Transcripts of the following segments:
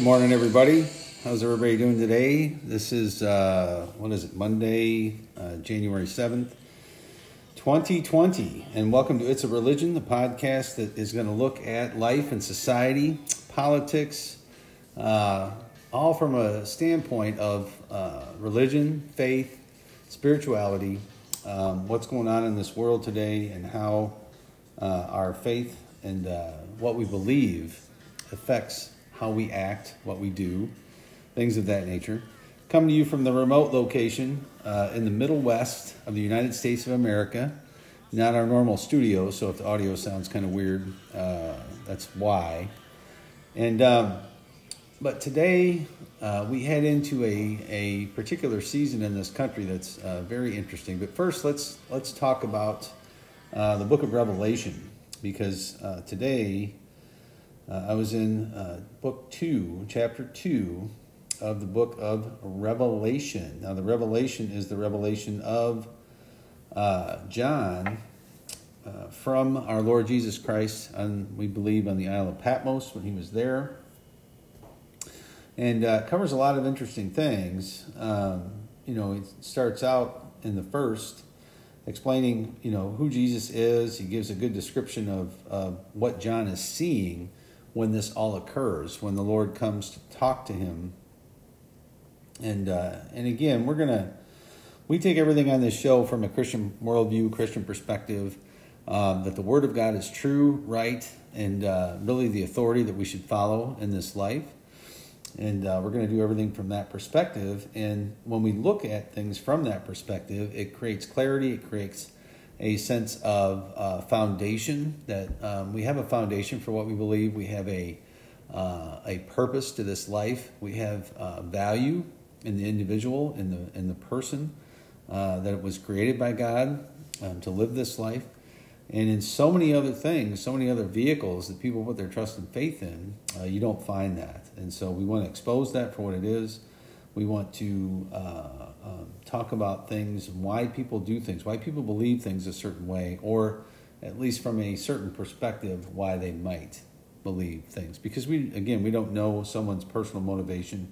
Good morning, everybody. How's everybody doing today? This is, uh, what is it, Monday, uh, January 7th, 2020. And welcome to It's a Religion, the podcast that is going to look at life and society, politics, uh, all from a standpoint of uh, religion, faith, spirituality, um, what's going on in this world today, and how uh, our faith and uh, what we believe affects how we act, what we do, things of that nature. Come to you from the remote location uh, in the Middle West of the United States of America. Not our normal studio, so if the audio sounds kind of weird, uh, that's why. And um, but today uh, we head into a, a particular season in this country that's uh, very interesting. But first, let's let's talk about uh, the Book of Revelation because uh, today uh, I was in uh, book two, chapter two of the book of Revelation. Now, the revelation is the revelation of uh, John uh, from our Lord Jesus Christ, and we believe on the Isle of Patmos when he was there. And uh, covers a lot of interesting things. Um, you know, it starts out in the first explaining, you know, who Jesus is. He gives a good description of what John is seeing when this all occurs, when the Lord comes to talk to him. And uh, and again, we're gonna we take everything on this show from a Christian worldview, Christian perspective. Um, that the Word of God is true, right, and uh, really the authority that we should follow in this life. And uh, we're going to do everything from that perspective. And when we look at things from that perspective, it creates clarity, it creates a sense of uh, foundation that um, we have a foundation for what we believe. We have a uh, a purpose to this life. We have uh, value in the individual, in the in the person uh, that it was created by God um, to live this life, and in so many other things, so many other vehicles that people put their trust and faith in. Uh, you don't find that, and so we want to expose that for what it is. We want to uh, um, talk about things, and why people do things, why people believe things a certain way, or at least from a certain perspective, why they might believe things. Because we, again, we don't know someone's personal motivation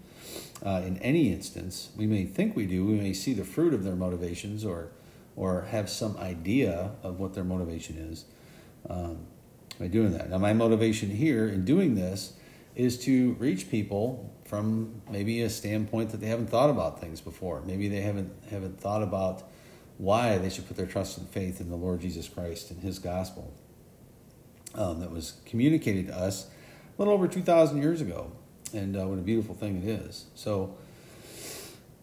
uh, in any instance. We may think we do. We may see the fruit of their motivations, or or have some idea of what their motivation is um, by doing that. Now, my motivation here in doing this is to reach people from maybe a standpoint that they haven't thought about things before. Maybe they haven't haven't thought about why they should put their trust and faith in the Lord Jesus Christ and His gospel um, that was communicated to us a little over two thousand years ago, and uh, what a beautiful thing it is. So.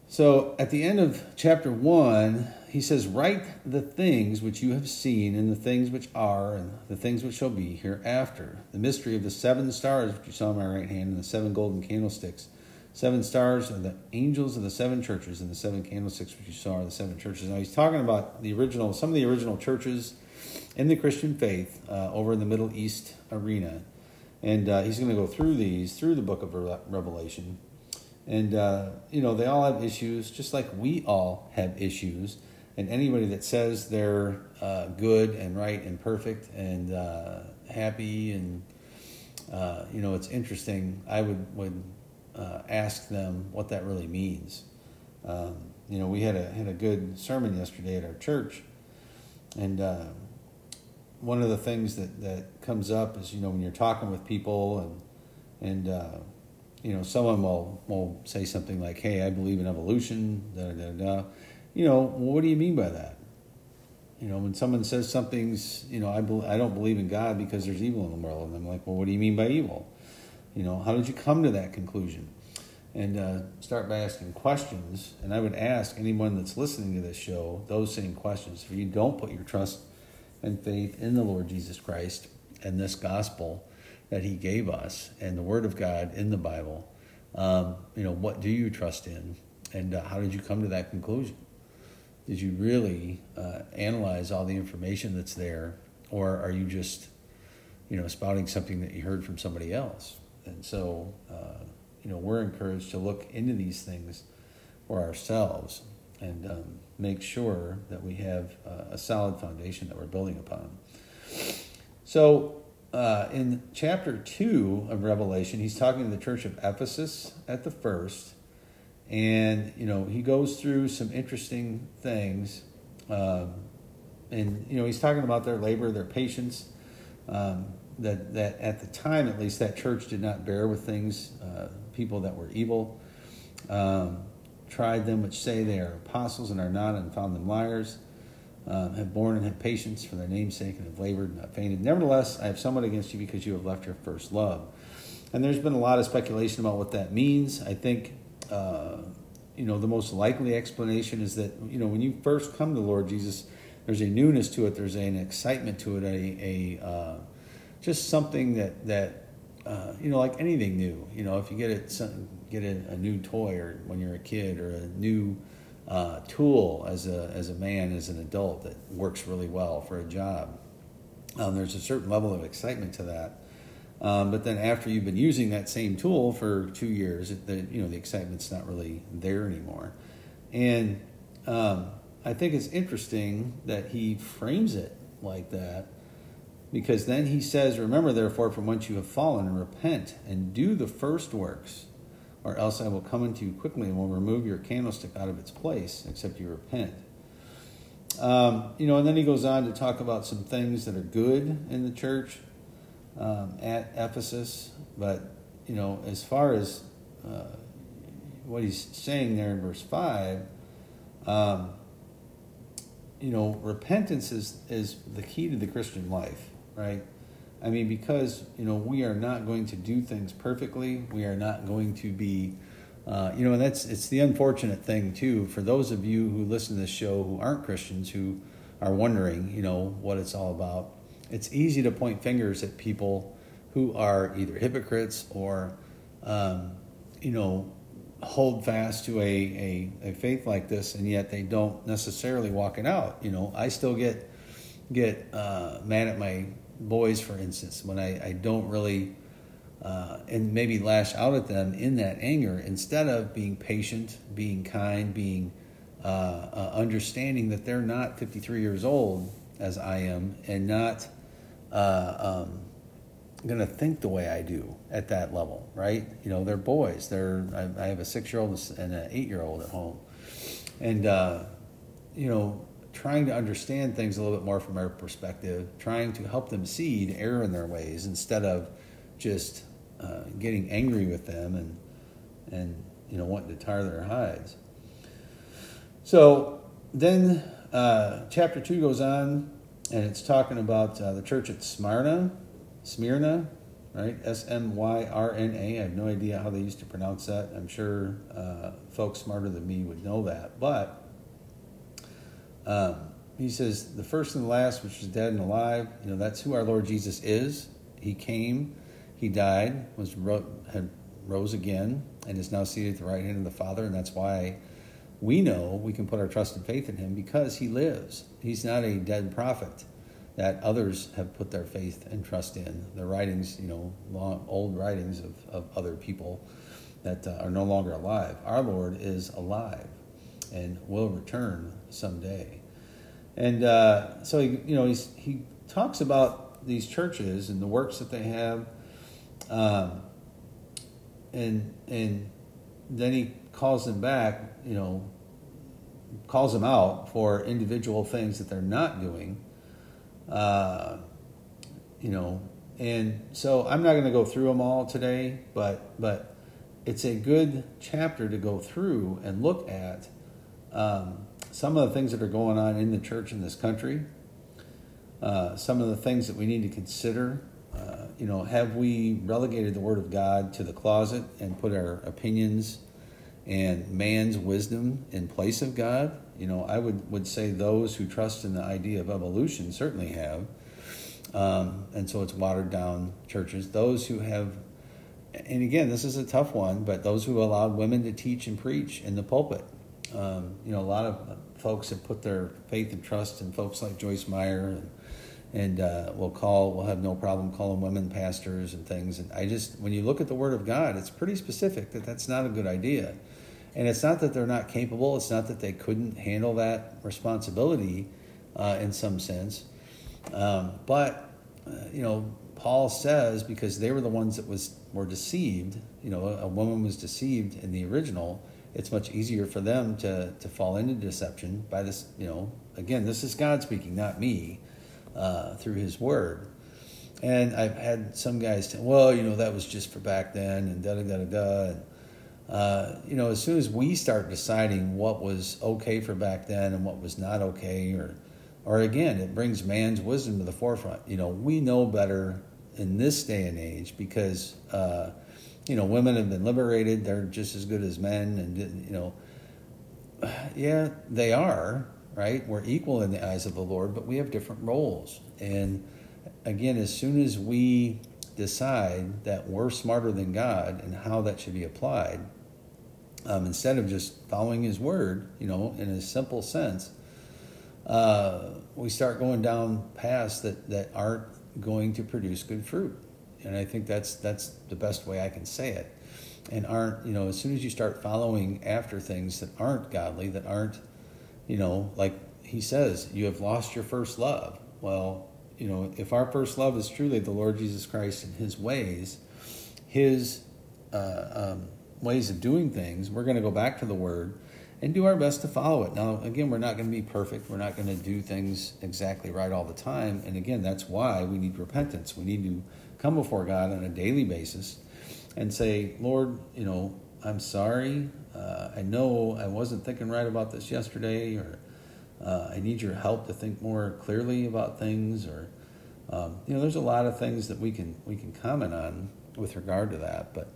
So at the end of chapter 1, he says, Write the things which you have seen, and the things which are, and the things which shall be hereafter. The mystery of the seven stars which you saw in my right hand, and the seven golden candlesticks. Seven stars are the angels of the seven churches, and the seven candlesticks which you saw are the seven churches. Now he's talking about the original, some of the original churches in the Christian faith uh, over in the Middle East arena. And uh, he's going to go through these, through the book of Revelation and, uh, you know, they all have issues, just like we all have issues. And anybody that says they're uh, good and right and perfect and uh, happy and, uh, you know, it's interesting, I would, would uh, ask them what that really means. Um, you know, we had a, had a good sermon yesterday at our church. And uh, one of the things that, that comes up is, you know, when you're talking with people and, and, you know, someone will will say something like, "Hey, I believe in evolution." Da da da. You know, what do you mean by that? You know, when someone says something's, you know, I be, I don't believe in God because there's evil in the world, and I'm like, well, what do you mean by evil? You know, how did you come to that conclusion? And uh, start by asking questions. And I would ask anyone that's listening to this show those same questions. If you don't put your trust and faith in the Lord Jesus Christ and this gospel, that He gave us and the Word of God in the Bible, um, you know, what do you trust in, and uh, how did you come to that conclusion? Did you really uh, analyze all the information that's there, or are you just, you know, spouting something that you heard from somebody else? And so, uh, you know, we're encouraged to look into these things for ourselves and um, make sure that we have uh, a solid foundation that we're building upon. So, uh, in chapter 2 of Revelation, he's talking to the church of Ephesus at the first. And, you know, he goes through some interesting things. Um, and, you know, he's talking about their labor, their patience. Um, that, that at the time, at least, that church did not bear with things, uh, people that were evil. Um, tried them which say they are apostles and are not, and found them liars um, have borne and have patience for their name's sake and have labored and not fainted. Nevertheless, I have somewhat against you because you have left your first love. And there's been a lot of speculation about what that means. I think, uh, you know, the most likely explanation is that, you know, when you first come to Lord Jesus, there's a newness to it, there's an excitement to it, a, a uh, just something that, that uh, you know, like anything new. You know, if you get it, get a, a new toy or when you're a kid or a new uh, tool as a, as a man, as an adult, that works really well for a job. Um, there's a certain level of excitement to that. Um, but then after you've been using that same tool for two years, the, you know, the excitement's not really there anymore. And um, I think it's interesting that he frames it like that because then he says, Remember, therefore, from whence you have fallen, and repent and do the first works or else I will come unto you quickly and will remove your candlestick out of its place, except you repent. Um, you know, and then he goes on to talk about some things that are good in the church um, at Ephesus. But, you know, as far as uh, what he's saying there in verse 5, um, you know, repentance is, is the key to the Christian life, right? I mean, because you know we are not going to do things perfectly. We are not going to be, uh, you know, and that's it's the unfortunate thing too for those of you who listen to this show who aren't Christians who are wondering, you know, what it's all about. It's easy to point fingers at people who are either hypocrites or, um, you know, hold fast to a, a, a faith like this, and yet they don't necessarily walk it out. You know, I still get get uh, mad at my boys, for instance, when I, I don't really, uh, and maybe lash out at them in that anger, instead of being patient, being kind, being uh, uh, understanding that they're not 53 years old as I am, and not uh, um, going to think the way I do at that level, right? You know, they're boys. They're I, I have a six year old and an eight year old at home, and uh, you know trying to understand things a little bit more from our perspective, trying to help them see error in their ways instead of just uh, getting angry with them and and you know wanting to tar their hides. So then uh, chapter two goes on, and it's talking about uh, the church at Smyrna, Smyrna, right? S M Y R N A. I have no idea how they used to pronounce that. I'm sure uh, folks smarter than me would know that, but um, he says, the first and the last, which is dead and alive, you know, that's who our Lord Jesus is. He came, he died, was had rose again, and is now seated at the right hand of the Father, and that's why we know we can put our trust and faith in him because he lives. He's not a dead prophet that others have put their faith and trust in. The writings, you know, long, old writings of, of other people that uh, are no longer alive. Our Lord is alive and will return someday. And uh, so, he, you know, he's, he talks about these churches and the works that they have. Um, and, and then he calls them back, you know, calls them out for individual things that they're not doing. Uh, you know, and so I'm not going to go through them all today, but but it's a good chapter to go through and look at um, some of the things that are going on in the church in this country, uh, some of the things that we need to consider. Uh, you know, have we relegated the Word of God to the closet and put our opinions and man's wisdom in place of God? You know, I would, would say those who trust in the idea of evolution certainly have. Um, and so it's watered down churches. Those who have, and again, this is a tough one, but those who allowed women to teach and preach in the pulpit um, you know, a lot of folks have put their faith and trust in folks like Joyce Meyer, and, and uh, will call, we'll have no problem calling women pastors and things. And I just, when you look at the Word of God, it's pretty specific that that's not a good idea. And it's not that they're not capable. It's not that they couldn't handle that responsibility uh, in some sense. Um, but uh, you know, Paul says because they were the ones that was were deceived. You know, a woman was deceived in the original. It's much easier for them to to fall into deception by this. You know, again, this is God speaking, not me, uh, through His Word. And I've had some guys tell, well, you know, that was just for back then, and da da da da da. Uh, you know, as soon as we start deciding what was okay for back then and what was not okay, or or again, it brings man's wisdom to the forefront. You know, we know better in this day and age because, uh, you know, women have been liberated. They're just as good as men. And, you know, yeah, they are, right? We're equal in the eyes of the Lord, but we have different roles. And again, as soon as we decide that we're smarter than God and how that should be applied, um, instead of just following His word, you know, in a simple sense, uh, we start going down paths that, that aren't going to produce good fruit. And I think that's that's the best way I can say it. And aren't, you know, as soon as you start following after things that aren't godly, that aren't, you know, like he says, you have lost your first love. Well, you know, if our first love is truly the Lord Jesus Christ and his ways, his uh, um, ways of doing things, we're going to go back to the word and do our best to follow it. Now, again, we're not going to be perfect. We're not going to do things exactly right all the time. And again, that's why we need repentance. We need to come before God on a daily basis and say, Lord, you know, I'm sorry. Uh, I know I wasn't thinking right about this yesterday, or uh, I need your help to think more clearly about things, or um, you know, there's a lot of things that we can we can comment on with regard to that, but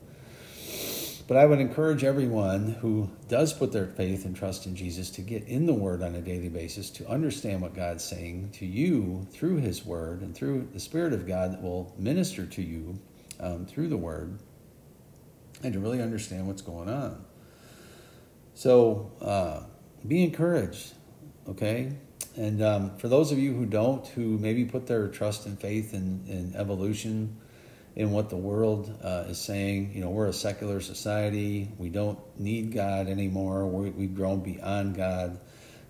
but I would encourage everyone who does put their faith and trust in Jesus to get in the Word on a daily basis, to understand what God's saying to you through His Word and through the Spirit of God that will minister to you um, through the Word, and to really understand what's going on. So uh, be encouraged, okay? And um, for those of you who don't, who maybe put their trust and faith in, in evolution, in what the world uh, is saying. You know, we're a secular society. We don't need God anymore. we have grown beyond God.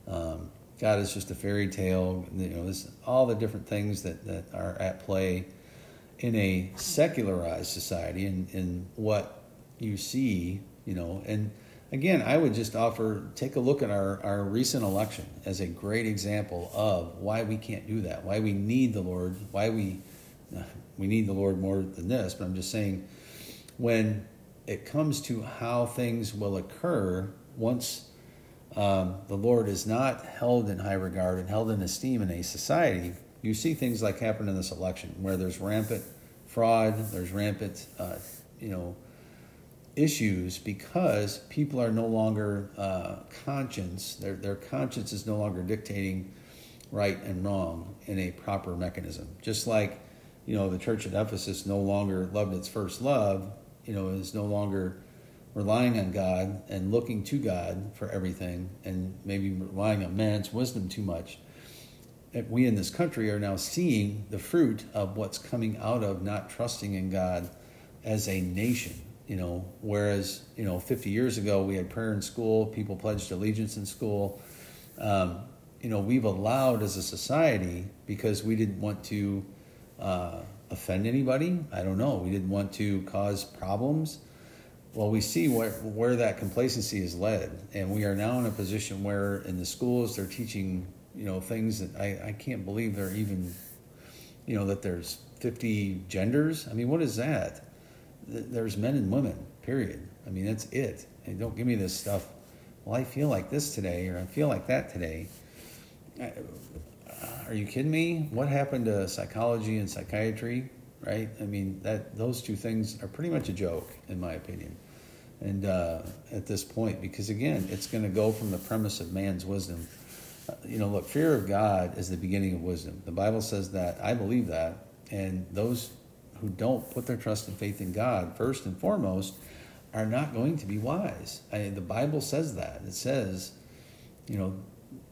Um, God is just a fairy tale. You know, this, all the different things that, that are at play in a secularized society and in what you see, you know, and again, I would just offer take a look at our, our recent election as a great example of why we can't do that, why we need the Lord, why we we need the Lord more than this, but I'm just saying when it comes to how things will occur once um, the Lord is not held in high regard and held in esteem in a society, you see things like happen in this election where there's rampant fraud, there's rampant, uh, you know, issues because people are no longer uh, conscious. Their their conscience is no longer dictating right and wrong in a proper mechanism. Just like you know, the church at Ephesus no longer loved its first love, you know, is no longer relying on God and looking to God for everything and maybe relying on man's wisdom too much. We in this country are now seeing the fruit of what's coming out of not trusting in God as a nation. You know, whereas you know, 50 years ago we had prayer in school, people pledged allegiance in school. Um, you know, we've allowed as a society because we didn't want to uh, offend anybody. I don't know. We didn't want to cause problems. Well, we see where, where that complacency has led, and we are now in a position where in the schools they're teaching, you know, things that I, I can't believe they're even, you know, that there's 50 genders. I mean, what is that? There's men and women, period. I mean, that's it. And don't give me this stuff. Well, I feel like this today, or I feel like that today are you kidding me? What happened to psychology and psychiatry? Right? I mean, that those two things are pretty much a joke, in my opinion. And uh, at this point, because again, it's going to go from the premise of man's wisdom. Uh, you know, look, fear of God is the beginning of wisdom. The Bible says that. I believe that. And those who don't put their trust and faith in God, first and foremost, are not going to be wise. I, the Bible says that. It says, you know,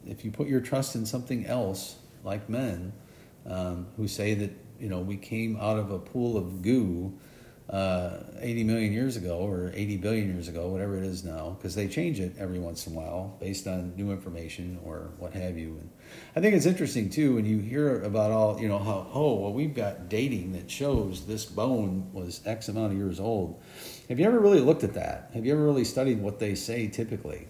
if you put your trust in something else like men, um, who say that you know we came out of a pool of goo, uh, 80 million years ago or 80 billion years ago, whatever it is now, because they change it every once in a while based on new information or what have you. And I think it's interesting too when you hear about all, you know, how, oh, well, we've got dating that shows this bone was X amount of years old. Have you ever really looked at that? Have you ever really studied what they say typically?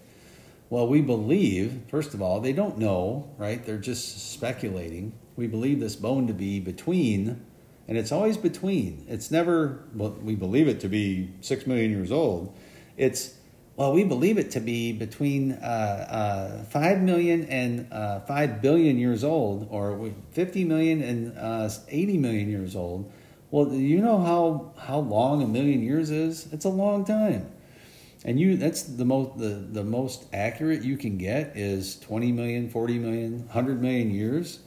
Well, we believe, first of all, they don't know, right? They're just speculating. We believe this bone to be between and it's always between. It's never, well, we believe it to be six million years old. It's, well, we believe it to be between uh, uh, 5 million and uh, 5 billion years old, or 50 million and uh, 80 million years old. Well, you know how, how long a million years is? It's a long time. And you that's the most the, the most accurate you can get is 20 million, 40 million, 100 million years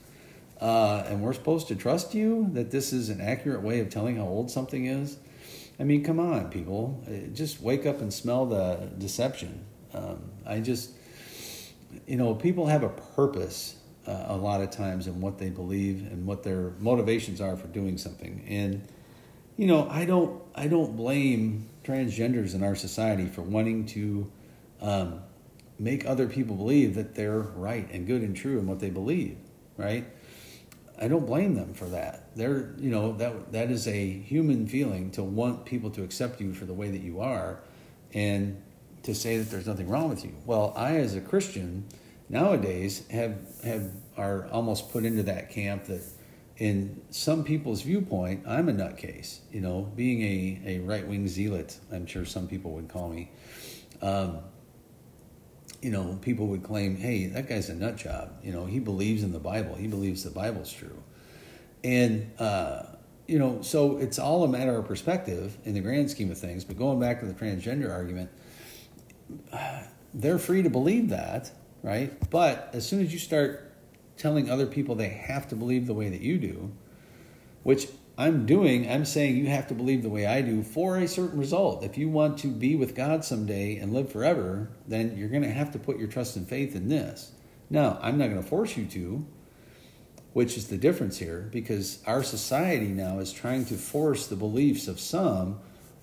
uh, and we're supposed to trust you that this is an accurate way of telling how old something is. I mean, come on, people. Uh, just wake up and smell the deception. Um, I just, you know, people have a purpose uh, a lot of times in what they believe and what their motivations are for doing something. And, you know, I don't, I don't blame transgenders in our society for wanting to um, make other people believe that they're right and good and true in what they believe, right? I don't blame them for that. They're, you know, that that is a human feeling to want people to accept you for the way that you are, and to say that there's nothing wrong with you. Well, I, as a Christian, nowadays have have are almost put into that camp that, in some people's viewpoint, I'm a nutcase. You know, being a a right wing zealot, I'm sure some people would call me. Um, you know, people would claim, hey, that guy's a nut job. You know, he believes in the Bible. He believes the Bible's true. And, uh, you know, so it's all a matter of perspective in the grand scheme of things. But going back to the transgender argument, they're free to believe that, right? But as soon as you start telling other people they have to believe the way that you do, which I'm doing, I'm saying you have to believe the way I do for a certain result. If you want to be with God someday and live forever, then you're going to have to put your trust and faith in this. Now, I'm not going to force you to, which is the difference here, because our society now is trying to force the beliefs of some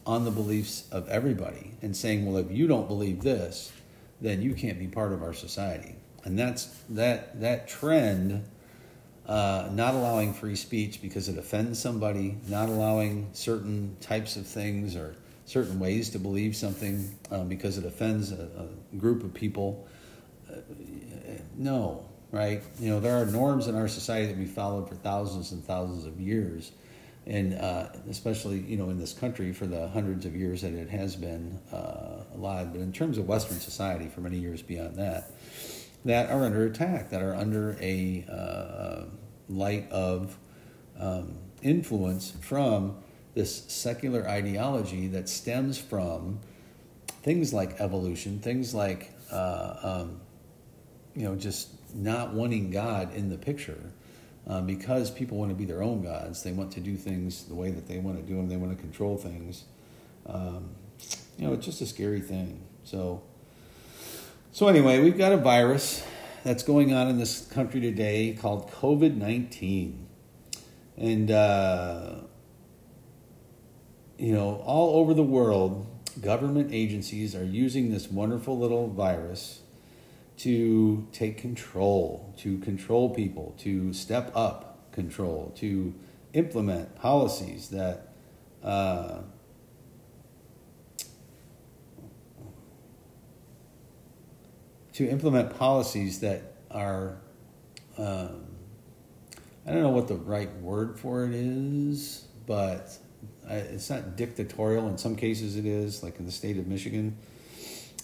on the beliefs of everybody and saying, well, if you don't believe this, then you can't be part of our society. And that's that that trend uh, not allowing free speech because it offends somebody, not allowing certain types of things or certain ways to believe something um, because it offends a, a group of people. Uh, no, right? You know, there are norms in our society that we followed for thousands and thousands of years. And uh, especially, you know, in this country for the hundreds of years that it has been uh, alive. But in terms of Western society, for many years beyond that, that are under attack, that are under a uh, light of um, influence from this secular ideology that stems from things like evolution, things like uh, um, you know just not wanting God in the picture. Um, because people want to be their own gods, they want to do things the way that they want to do them. They want to control things. Um, you know, it's just a scary thing. So, so anyway, we've got a virus that's going on in this country today called COVID 19. And, uh, you know, all over the world, government agencies are using this wonderful little virus to take control, to control people, to step up control, to implement policies that uh, to implement policies that are, um, I don't know what the right word for it is, but it's not dictatorial. In some cases, it is, like in the state of Michigan,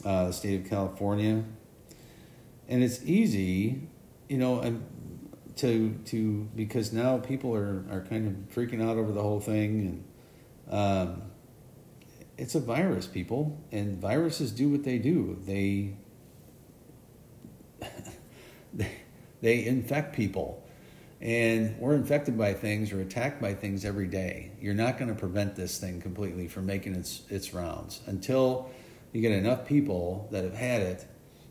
uh, the state of California, and it's easy, you know, and to to because now people are are kind of freaking out over the whole thing, and um, it's a virus, people, and viruses do what they do. They they infect people. And we're infected by things or attacked by things every day. You're not going to prevent this thing completely from making its, its rounds until you get enough people that have had it.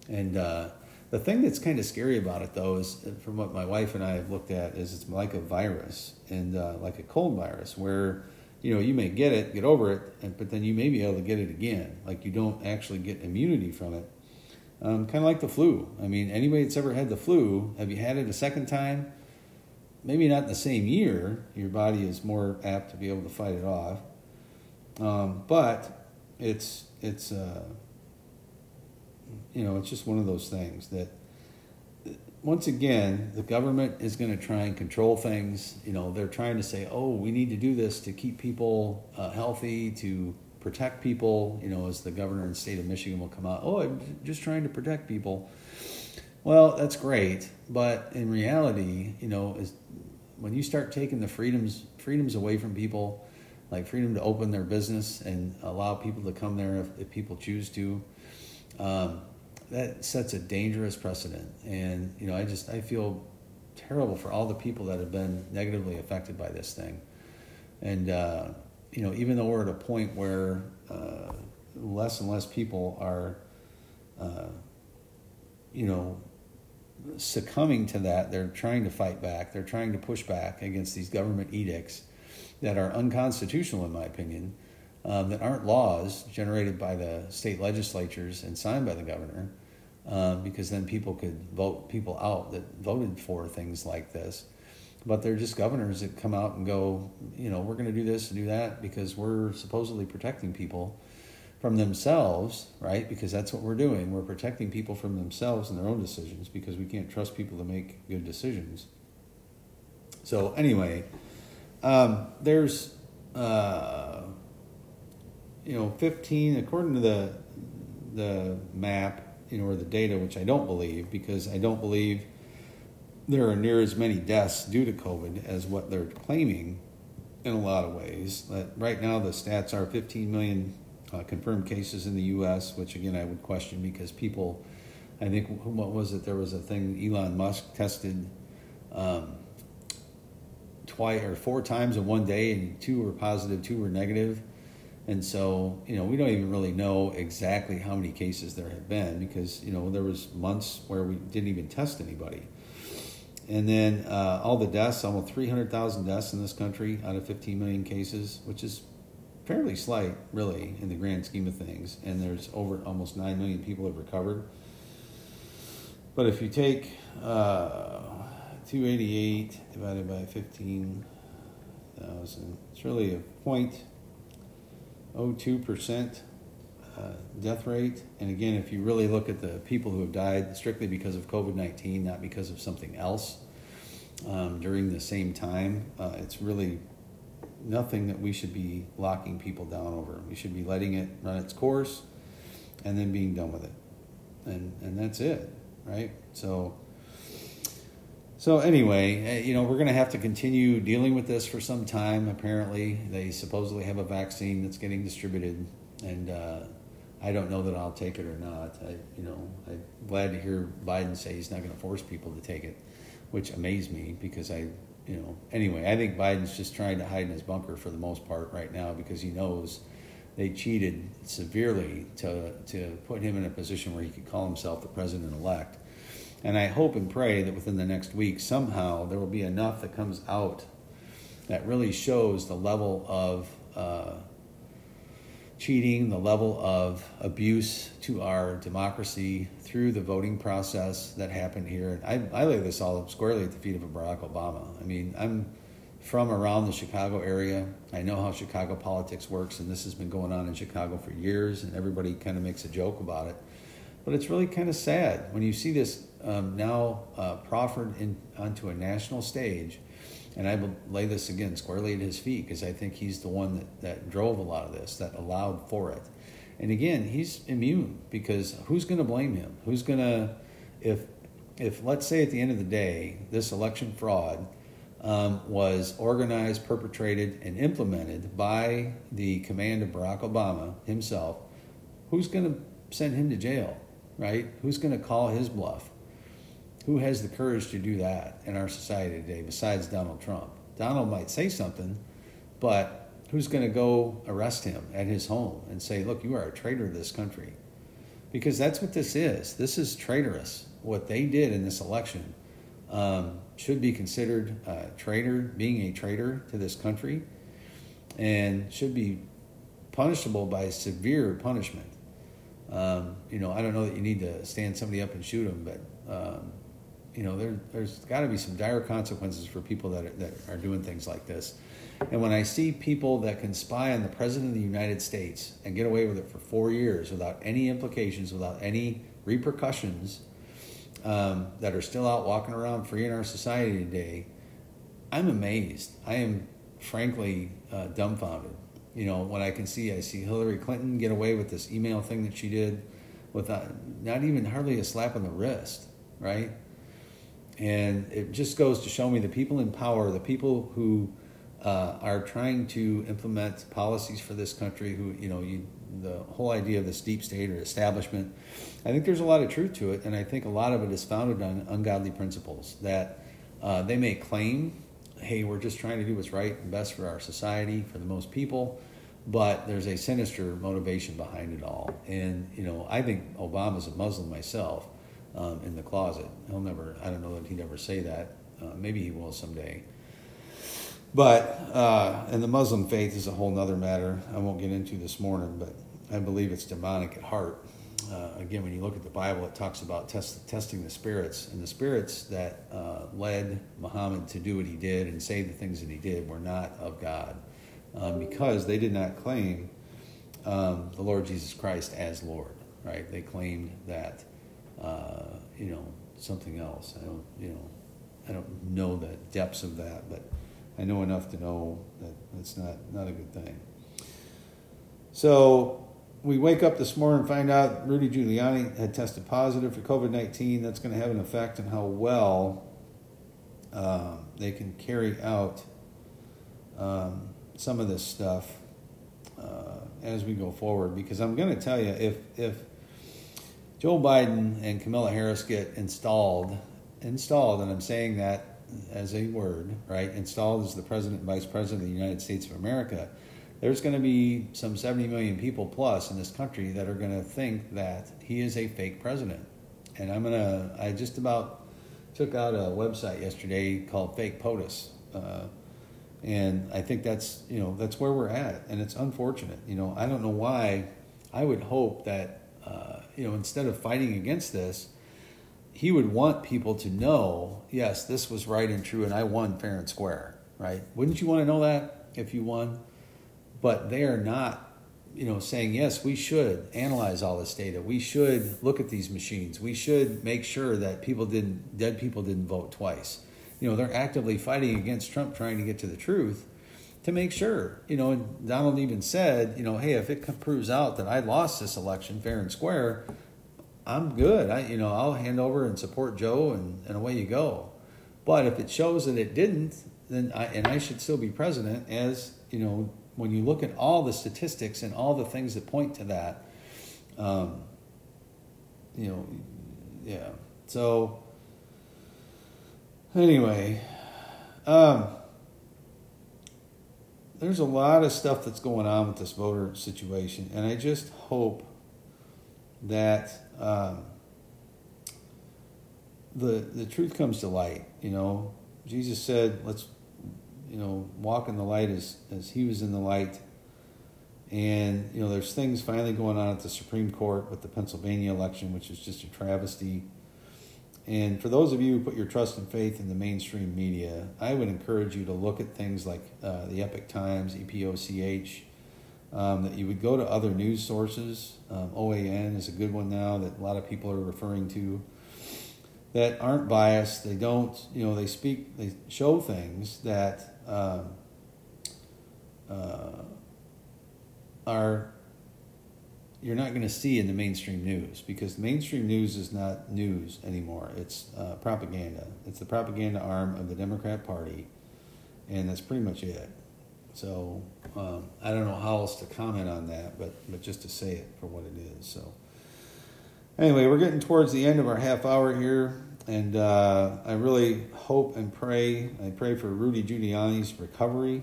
And uh, the thing that's kind of scary about it, though, is from what my wife and I have looked at, is it's like a virus and uh, like a cold virus where you know, you may get it, get over it, and, but then you may be able to get it again. Like you don't actually get immunity from it. Um, kind of like the flu. I mean, anybody that's ever had the flu, have you had it a second time? Maybe not in the same year. Your body is more apt to be able to fight it off. Um, but it's it's uh, you know it's just one of those things that once again the government is going to try and control things. You know they're trying to say, oh, we need to do this to keep people uh, healthy, to protect people. You know, as the governor the state of Michigan will come out, oh, I'm just trying to protect people. Well, that's great, but in reality, you know, is when you start taking the freedoms freedoms away from people like freedom to open their business and allow people to come there if, if people choose to. Um, that sets a dangerous precedent, and you know, I just I feel terrible for all the people that have been negatively affected by this thing, and uh, you know, even though we're at a point where uh, less and less people are, uh, you know, succumbing to that, they're trying to fight back. They're trying to push back against these government edicts that are unconstitutional, in my opinion, um, that aren't laws generated by the state legislatures and signed by the governor, um, because then people could vote people out that voted for things like this. But they're just governors that come out and go, you know, we're going to do this and do that because we're supposedly protecting people from themselves, right? Because that's what we're doing. We're protecting people from themselves and their own decisions because we can't trust people to make good decisions. So, anyway, um, there's, uh, you know, 15, according to the, the map, you know, or the data, which I don't believe, because I don't believe there are near as many deaths due to COVID as what they're claiming in a lot of ways. Right now, the stats are 15 million uh, confirmed cases in the U.S., which again I would question because people, I think, what was it? There was a thing Elon Musk tested um, twice or four times in one day, and two were positive, two were negative. And so, you know, we don't even really know exactly how many cases there have been because, you know, there was months where we didn't even test anybody. And then uh, all the deaths, almost 300,000 deaths in this country out of 15 million cases, which is fairly slight, really, in the grand scheme of things. And there's over almost 9 million people have recovered. But if you take uh, 288 divided by 15,000. It's really a 0.02% uh, death rate. And again, if you really look at the people who have died strictly because of COVID 19, not because of something else, um, during the same time, uh, it's really nothing that we should be locking people down over. We should be letting it run its course and then being done with it. And, and that's it, right? So, so anyway, eh, you know, we're going to have to continue dealing with this for some time. Apparently, they supposedly have a vaccine that's getting distributed, and uh, I don't know that I'll take it or not. I, you know, I'm glad to hear Biden say he's not going to force people to take it, which amazed me because I, you know, anyway, I think Biden's just trying to hide in his bunker for the most part right now because he knows they cheated severely to to put him in a position where he could call himself the president elect and I hope and pray that within the next week, somehow, there will be enough that comes out that really shows the level of uh, cheating, the level of abuse to our democracy through the voting process that happened here. I, I lay this all squarely at the feet of Barack Obama. I mean, I'm from around the Chicago area. I know how Chicago politics works, and this has been going on in Chicago for years, and everybody kind of makes a joke about it. But it's really kind of sad when you see this um, now uh, proffered in, onto a national stage, and I will lay this again squarely at his feet because I think he's the one that, that drove a lot of this, that allowed for it. And again, he's immune because who's going to blame him? Who's going to, if, if let's say at the end of the day, this election fraud um, was organized, perpetrated, and implemented by the command of Barack Obama himself, who's going to send him to jail, right? Who's going to call his bluff? Who has the courage to do that in our society today besides Donald Trump? Donald might say something, but who's going to go arrest him at his home and say, look, you are a traitor to this country? Because that's what this is. This is traitorous. What they did in this election um, should be considered a traitor, being a traitor to this country. and should be punishable by severe punishment. Um, you know, I don't know that you need to stand somebody up and shoot them, but um, you know, there, there's got to be some dire consequences for people that are, that are doing things like this. And when I see people that can spy on the president of the United States and get away with it for four years without any implications, without any repercussions, um, that are still out walking around free in our society today, I'm amazed. I am frankly uh, dumbfounded. You know, when I can see, I see Hillary Clinton get away with this email thing that she did without not even hardly a slap on the wrist, right? And it just goes to show me the people in power, the people who uh, are trying to implement policies for this country, who, you know, you, the whole idea of this deep state or establishment, I think there's a lot of truth to it. And I think a lot of it is founded on ungodly principles that uh, they may claim, hey, we're just trying to do what's right and best for our society, for the most people. But there's a sinister motivation behind it all. And, you know, I think Obama's a Muslim myself um, in the closet. He'll never, I don't know that he'd ever say that. Uh, maybe he will someday. But, uh, and the Muslim faith is a whole other matter I won't get into this morning, but I believe it's demonic at heart. Uh, again, when you look at the Bible, it talks about test, testing the spirits, and the spirits that uh, led Muhammad to do what he did and say the things that he did were not of God, um, because they did not claim um, the Lord Jesus Christ as Lord. Right? They claimed that uh, you know, something else. I don't, you know, I don't know the depths of that, but I know enough to know that it's not not a good thing. So we wake up this morning and find out Rudy Giuliani had tested positive for COVID nineteen. That's going to have an effect on how well uh, they can carry out um, some of this stuff uh, as we go forward. Because I'm going to tell you, if if Joe Biden and Kamala Harris get installed, installed, and I'm saying that as a word, right? Installed as the president and vice president of the United States of America. There's going to be some 70 million people plus in this country that are going to think that he is a fake president. And I'm going to, I just about took out a website yesterday called Fake POTUS. Uh, and I think that's, you know, that's where we're at. And it's unfortunate. You know, I don't know why. I would hope that uh, you know, instead of fighting against this, he would want people to know, yes, this was right and true, and I won fair and square, right? Wouldn't you want to know that if you won? But they are not, you know, saying, yes, we should analyze all this data. We should look at these machines. We should make sure that people didn't, dead people didn't vote twice. You know, they're actively fighting against Trump trying to get to the truth to make sure. You know, and Donald even said, you know, hey, if it proves out that I lost this election fair and square, I'm good. I, you know, I'll hand over and support Joe, and, and away you go. But if it shows that it didn't, then I, and I should still be president, as you know, when you look at all the statistics and all the things that point to that, um, you know, yeah. So anyway, um, there's a lot of stuff that's going on with this voter situation, and I just hope that um, the the truth comes to light. You know, Jesus said, "Let's you know walk in the light as as He was in the light." And you know, there's things finally going on at the Supreme Court with the Pennsylvania election, which is just a travesty. And for those of you who put your trust and faith in the mainstream media, I would encourage you to look at things like uh, the Epoch Times, EPOCH, um, that you would go to other news sources. Um, OAN is a good one now that a lot of people are referring to that aren't biased. They don't, you know, they speak, they show things that um, uh, are you're not going to see in the mainstream news because mainstream news is not news anymore. It's uh, propaganda. It's the propaganda arm of the Democrat Party, and that's pretty much it. So um, I don't know how else to comment on that, but but just to say it for what it is. So anyway, we're getting towards the end of our half hour here, and uh, I really hope and pray. I pray for Rudy Giuliani's recovery.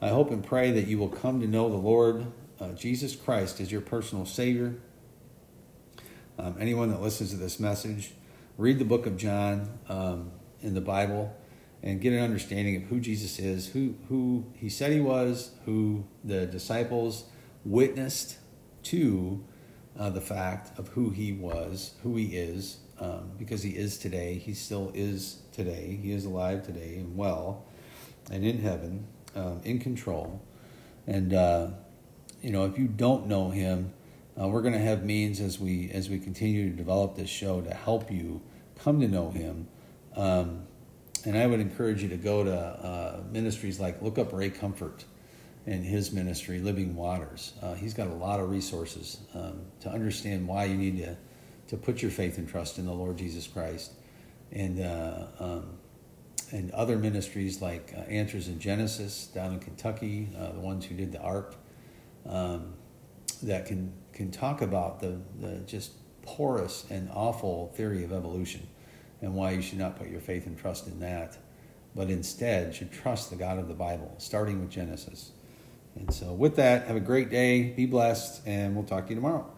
I hope and pray that you will come to know the Lord uh, Jesus Christ is your personal Savior. Um, anyone that listens to this message, read the book of John um, in the Bible and get an understanding of who Jesus is, who who he said he was, who the disciples witnessed to uh, the fact of who he was, who he is, um, because he is today. He still is today. He is alive today and well, and in heaven, um, in control. And uh, you know, if you don't know him, uh, we're going to have means as we as we continue to develop this show to help you come to know him. Um, and I would encourage you to go to uh, ministries like look up Ray Comfort and his ministry, Living Waters. Uh, he's got a lot of resources um, to understand why you need to to put your faith and trust in the Lord Jesus Christ, and uh, um, and other ministries like uh, Answers in Genesis down in Kentucky, uh, the ones who did the Ark, um, that can can talk about the, the just porous and awful theory of evolution and why you should not put your faith and trust in that, but instead should trust the God of the Bible, starting with Genesis. And so, with that, have a great day, be blessed, and we'll talk to you tomorrow.